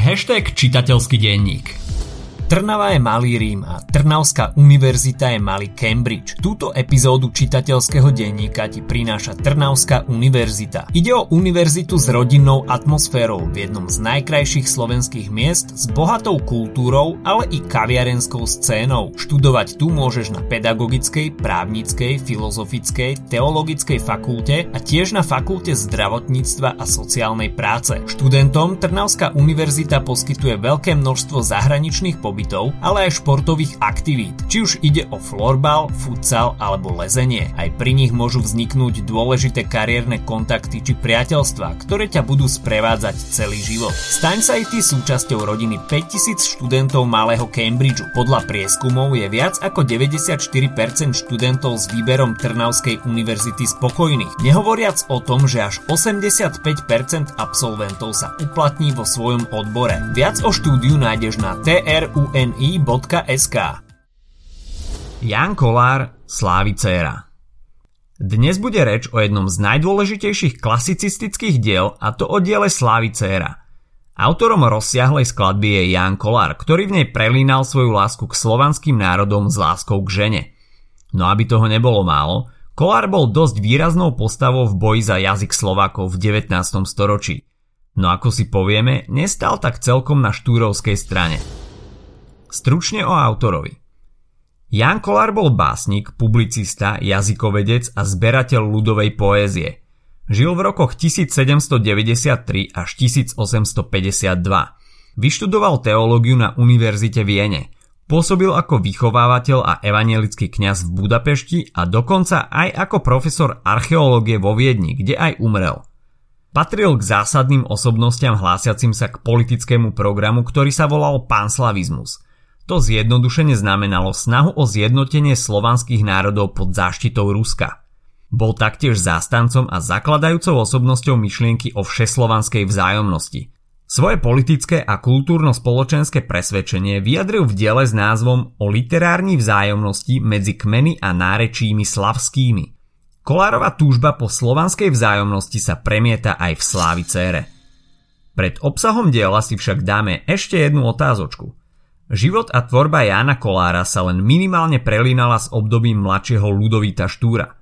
Hashtag čitateľský denník. Trnava je malý Rím a Trnavská univerzita je malý Cambridge. Túto epizódu čitateľského denníka ti prináša Trnavská univerzita. Ide o univerzitu s rodinnou atmosférou v jednom z najkrajších slovenských miest s bohatou kultúrou, ale i kaviarenskou scénou. Študovať tu môžeš na pedagogickej, právnickej, filozofickej, teologickej fakulte a tiež na fakulte zdravotníctva a sociálnej práce. Študentom Trnavská univerzita poskytuje veľké množstvo zahraničných pobytov pobytov, ale aj športových aktivít, či už ide o florbal, futsal alebo lezenie. Aj pri nich môžu vzniknúť dôležité kariérne kontakty či priateľstva, ktoré ťa budú sprevádzať celý život. Staň sa aj ty súčasťou rodiny 5000 študentov malého Cambridgeu. Podľa prieskumov je viac ako 94% študentov s výberom Trnavskej univerzity spokojných. Nehovoriac o tom, že až 85% absolventov sa uplatní vo svojom odbore. Viac o štúdiu nájdeš na TRU uni.sk Jan Kolár, Slávy Céra Dnes bude reč o jednom z najdôležitejších klasicistických diel a to o diele Slávy Céra. Autorom rozsiahlej skladby je Jan Kolár, ktorý v nej prelínal svoju lásku k slovanským národom s láskou k žene. No aby toho nebolo málo, Kolár bol dosť výraznou postavou v boji za jazyk Slovákov v 19. storočí. No ako si povieme, nestal tak celkom na štúrovskej strane. Stručne o autorovi. Jan Kolár bol básnik, publicista, jazykovedec a zberateľ ľudovej poézie. Žil v rokoch 1793 až 1852. Vyštudoval teológiu na Univerzite Viene. Pôsobil ako vychovávateľ a evangelický kňaz v Budapešti a dokonca aj ako profesor archeológie vo Viedni, kde aj umrel. Patril k zásadným osobnostiam hlásiacim sa k politickému programu, ktorý sa volal panslavizmus – to zjednodušene znamenalo snahu o zjednotenie slovanských národov pod záštitou Ruska. Bol taktiež zástancom a zakladajúcou osobnosťou myšlienky o všeslovanskej vzájomnosti. Svoje politické a kultúrno-spoločenské presvedčenie vyjadril v diele s názvom o literárni vzájomnosti medzi kmeny a nárečími slavskými. Kolárova túžba po slovanskej vzájomnosti sa premieta aj v Slávi Cére. Pred obsahom diela si však dáme ešte jednu otázočku – Život a tvorba Jána Kolára sa len minimálne prelínala s obdobím mladšieho Ludovita Štúra.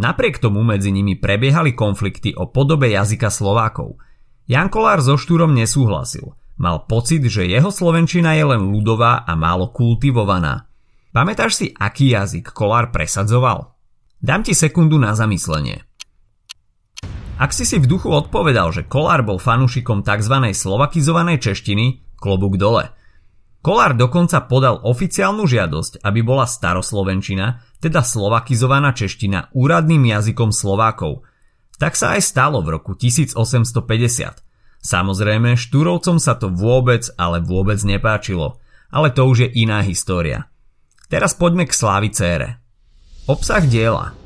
Napriek tomu medzi nimi prebiehali konflikty o podobe jazyka Slovákov. Jan Kolár so Štúrom nesúhlasil. Mal pocit, že jeho slovenčina je len ľudová a málo kultivovaná. Pamätáš si, aký jazyk Kolár presadzoval? Dám ti sekundu na zamyslenie. Ak si si v duchu odpovedal, že Kolár bol fanúšikom tzv. slovakizovanej češtiny, klobúk dole – Kolár dokonca podal oficiálnu žiadosť, aby bola staroslovenčina, teda slovakizovaná čeština, úradným jazykom Slovákov. Tak sa aj stalo v roku 1850. Samozrejme, štúrovcom sa to vôbec, ale vôbec nepáčilo. Ale to už je iná história. Teraz poďme k Slávy Cére. Obsah diela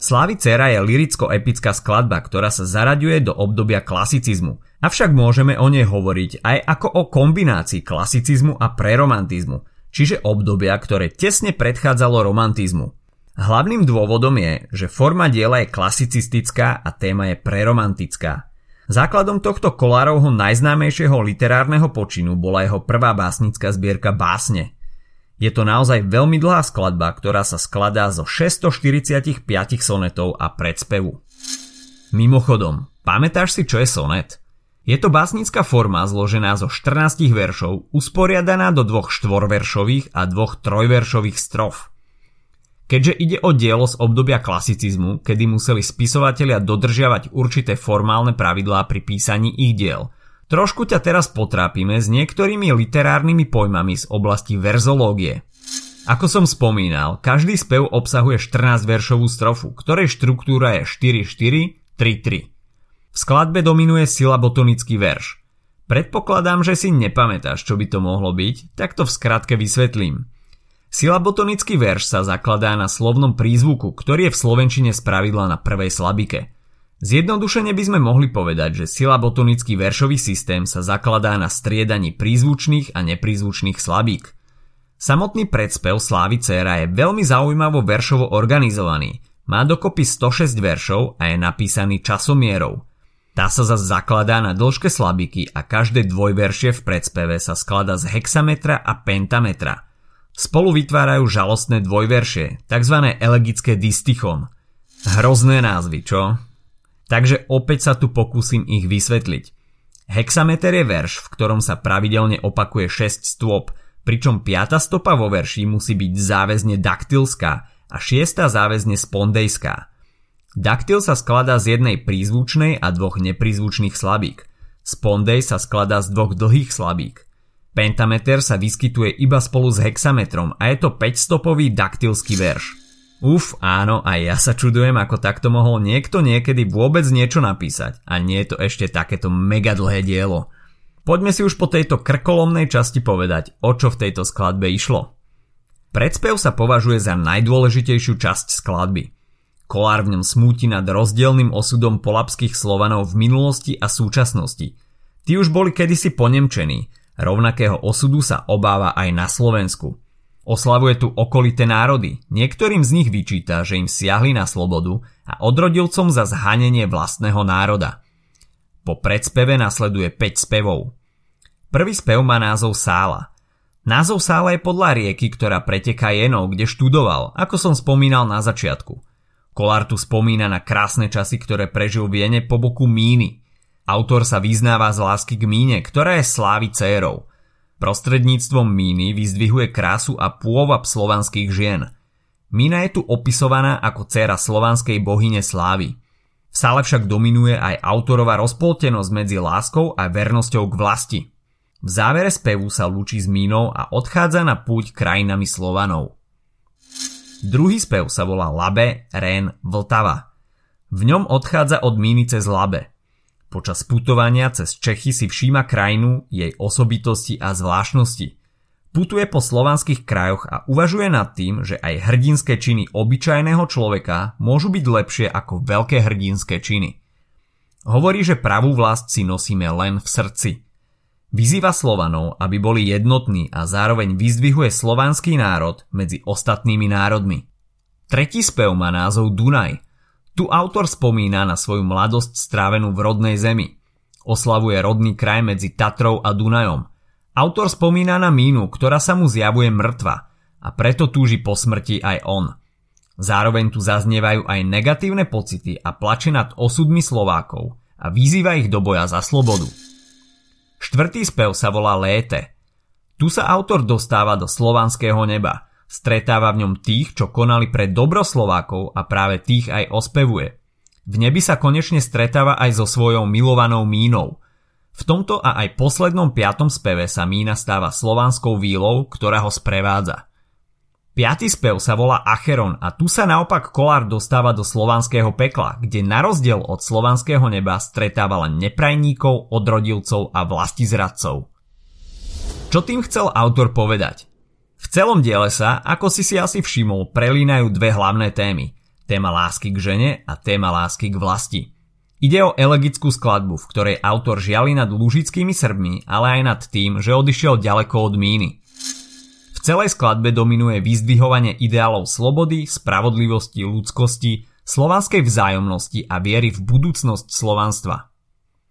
Slávy Cera je liricko-epická skladba, ktorá sa zaraďuje do obdobia klasicizmu – Avšak môžeme o nej hovoriť aj ako o kombinácii klasicizmu a preromantizmu, čiže obdobia, ktoré tesne predchádzalo romantizmu. Hlavným dôvodom je, že forma diela je klasicistická a téma je preromantická. Základom tohto Kolárovho najznámejšieho literárneho počinu bola jeho prvá básnická zbierka Básne. Je to naozaj veľmi dlhá skladba, ktorá sa skladá zo 645 sonetov a predspevu. Mimochodom, pamätáš si, čo je sonet? Je to básnická forma zložená zo 14 veršov, usporiadaná do dvoch štvorveršových a dvoch trojveršových strof. Keďže ide o dielo z obdobia klasicizmu, kedy museli spisovatelia dodržiavať určité formálne pravidlá pri písaní ich diel, trošku ťa teraz potrápime s niektorými literárnymi pojmami z oblasti verzológie. Ako som spomínal, každý spev obsahuje 14 veršovú strofu, ktorej štruktúra je 4-4-3-3. V skladbe dominuje silabotonický verš. Predpokladám, že si nepamätáš, čo by to mohlo byť, tak to v skratke vysvetlím. Silabotonický verš sa zakladá na slovnom prízvuku, ktorý je v slovenčine spravidla na prvej slabike. Zjednodušene by sme mohli povedať, že silabotonický veršový systém sa zakladá na striedaní prízvučných a neprízvučných slabík. Samotný predspev Slávy Céra je veľmi zaujímavo veršovo organizovaný. Má dokopy 106 veršov a je napísaný časomierou – Tá sa zase zakladá na dĺžke slabiky a každé dvojveršie v predspeve sa skladá z hexametra a pentametra. Spolu vytvárajú žalostné dvojveršie, tzv. elegické distichon. Hrozné názvy, čo? Takže opäť sa tu pokúsim ich vysvetliť. Hexameter je verš, v ktorom sa pravidelne opakuje 6 stôp, pričom 5. stopa vo verši musí byť záväzne daktilská a 6. záväzne spondejská. Daktyl sa skladá z jednej prízvučnej a dvoch neprízvučných slabík. Spondej sa skladá z dvoch dlhých slabík. Pentameter sa vyskytuje iba spolu s hexametrom a je to 5-stopový daktylský verš. Uf, áno, aj ja sa čudujem, ako takto mohol niekto niekedy vôbec niečo napísať a nie je to ešte takéto mega dlhé dielo. Poďme si už po tejto krkolomnej časti povedať, o čo v tejto skladbe išlo. Predspev sa považuje za najdôležitejšiu časť skladby – Kolár v ňom smúti nad rozdielným osudom polapských Slovanov v minulosti a súčasnosti. Tí už boli kedysi ponemčení, rovnakého osudu sa obáva aj na Slovensku. Oslavuje tu okolité národy, niektorým z nich vyčíta, že im siahli na slobodu a odrodilcom za zhanenie vlastného národa. Po predspeve nasleduje 5 spevov. Prvý spev má názov Sála. Názov Sála je podľa rieky, ktorá preteká jenou, kde študoval, ako som spomínal na začiatku – Kolár tu spomína na krásne časy, ktoré prežil v Jene po boku Míny. Autor sa vyznáva z lásky k Míne, ktorá je slávy cérov. Prostredníctvom Míny vyzdvihuje krásu a pôvab slovanských žien. Mína je tu opisovaná ako dcéra slovanskej bohyne slávy. V sále však dominuje aj autorová rozpoltenosť medzi láskou a vernosťou k vlasti. V závere spevu sa lúči s Mínou a odchádza na púť krajinami Slovanov. Druhý spev sa volá Labe, Ren, Vltava. V ňom odchádza od míny cez Labe. Počas putovania cez Čechy si všíma krajinu, jej osobitosti a zvláštnosti. Putuje po slovanských krajoch a uvažuje nad tým, že aj hrdinské činy obyčajného človeka môžu byť lepšie ako veľké hrdinské činy. Hovorí, že pravú vlast si nosíme len v srdci – Vyzýva Slovanov, aby boli jednotní a zároveň vyzdvihuje slovanský národ medzi ostatnými národmi. Tretí spev má názov Dunaj. Tu autor spomína na svoju mladosť strávenú v rodnej zemi. Oslavuje rodný kraj medzi Tatrou a Dunajom. Autor spomína na mínu, ktorá sa mu zjavuje mŕtva a preto túži po smrti aj on. Zároveň tu zaznievajú aj negatívne pocity a plače nad osudmi Slovákov a vyzýva ich do boja za slobodu. Štvrtý spev sa volá Léte. Tu sa autor dostáva do slovanského neba. Stretáva v ňom tých, čo konali pre dobro Slovákov a práve tých aj ospevuje. V nebi sa konečne stretáva aj so svojou milovanou mínou. V tomto a aj poslednom piatom speve sa mína stáva slovanskou výlou, ktorá ho sprevádza. Piatý spev sa volá Acheron a tu sa naopak Kolár dostáva do slovanského pekla, kde na rozdiel od slovanského neba stretáva len neprajníkov, odrodilcov a vlastizradcov. Čo tým chcel autor povedať? V celom diele sa, ako si si asi všimol, prelínajú dve hlavné témy. Téma lásky k žene a téma lásky k vlasti. Ide o elegickú skladbu, v ktorej autor žiali nad lužickými Srbmi, ale aj nad tým, že odišiel ďaleko od míny. V celej skladbe dominuje vyzdvihovanie ideálov slobody, spravodlivosti, ľudskosti, slovanskej vzájomnosti a viery v budúcnosť slovanstva.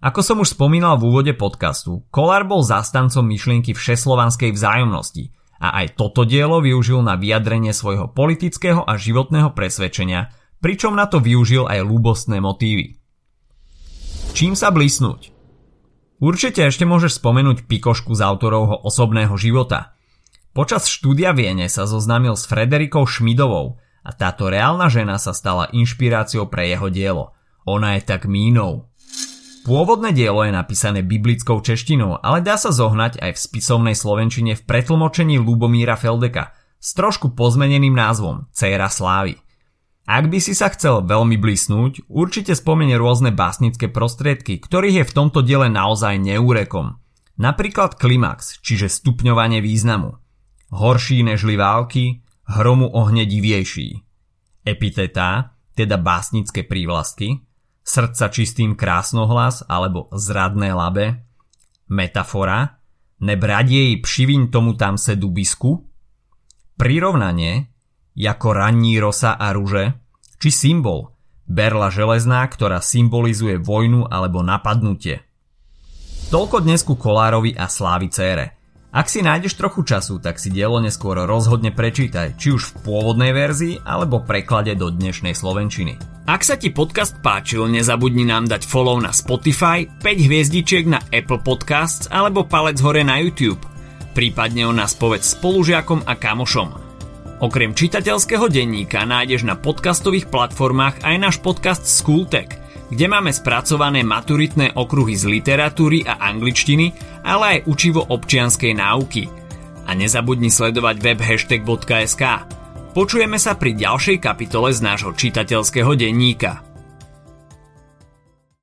Ako som už spomínal v úvode podcastu, Kolár bol zástancom myšlienky všeslovanskej vzájomnosti a aj toto dielo využil na vyjadrenie svojho politického a životného presvedčenia, pričom na to využil aj ľúbostné motívy. Čím sa blisnúť? Určite ešte môžeš spomenúť pikošku z autorovho osobného života – Počas štúdia Viene sa zoznámil s Frederikou Šmidovou a táto reálna žena sa stala inšpiráciou pre jeho dielo. Ona je tak mínou. Pôvodné dielo je napísané biblickou češtinou, ale dá sa zohnať aj v spisovnej slovenčine v pretlmočení Lubomíra Feldeka s trošku pozmeneným názvom Céra slávy. Ak by si sa chcel veľmi blisnúť, určite spomenie rôzne básnické prostriedky, ktorých je v tomto diele naozaj neúrekom. Napríklad klimax, čiže stupňovanie významu horší nežli války, hromu ohne divejší. Epitetá, teda básnické prívlastky, srdca čistým krásnohlas alebo zradné labe, metafora, nebradie jej pšiviň tomu tam se dubisku, prirovnanie, ako ranní rosa a ruže, či symbol, Berla železná, ktorá symbolizuje vojnu alebo napadnutie. Toľko dnes ku Kolárovi a Slávy cére. Ak si nájdeš trochu času, tak si dielo neskôr rozhodne prečítaj, či už v pôvodnej verzii alebo preklade do dnešnej slovenčiny. Ak sa ti podcast páčil, nezabudni nám dať follow na Spotify, 5 hviezdičiek na Apple Podcasts alebo palec hore na YouTube. Prípadne o nás povedz spolužiakom a kamošom. Okrem čitateľského denníka nájdeš na podcastových platformách aj náš podcast Skultek – kde máme spracované maturitné okruhy z literatúry a angličtiny, ale aj učivo občianskej náuky. A nezabudni sledovať web hashtag.sk. Počujeme sa pri ďalšej kapitole z nášho čitateľského denníka.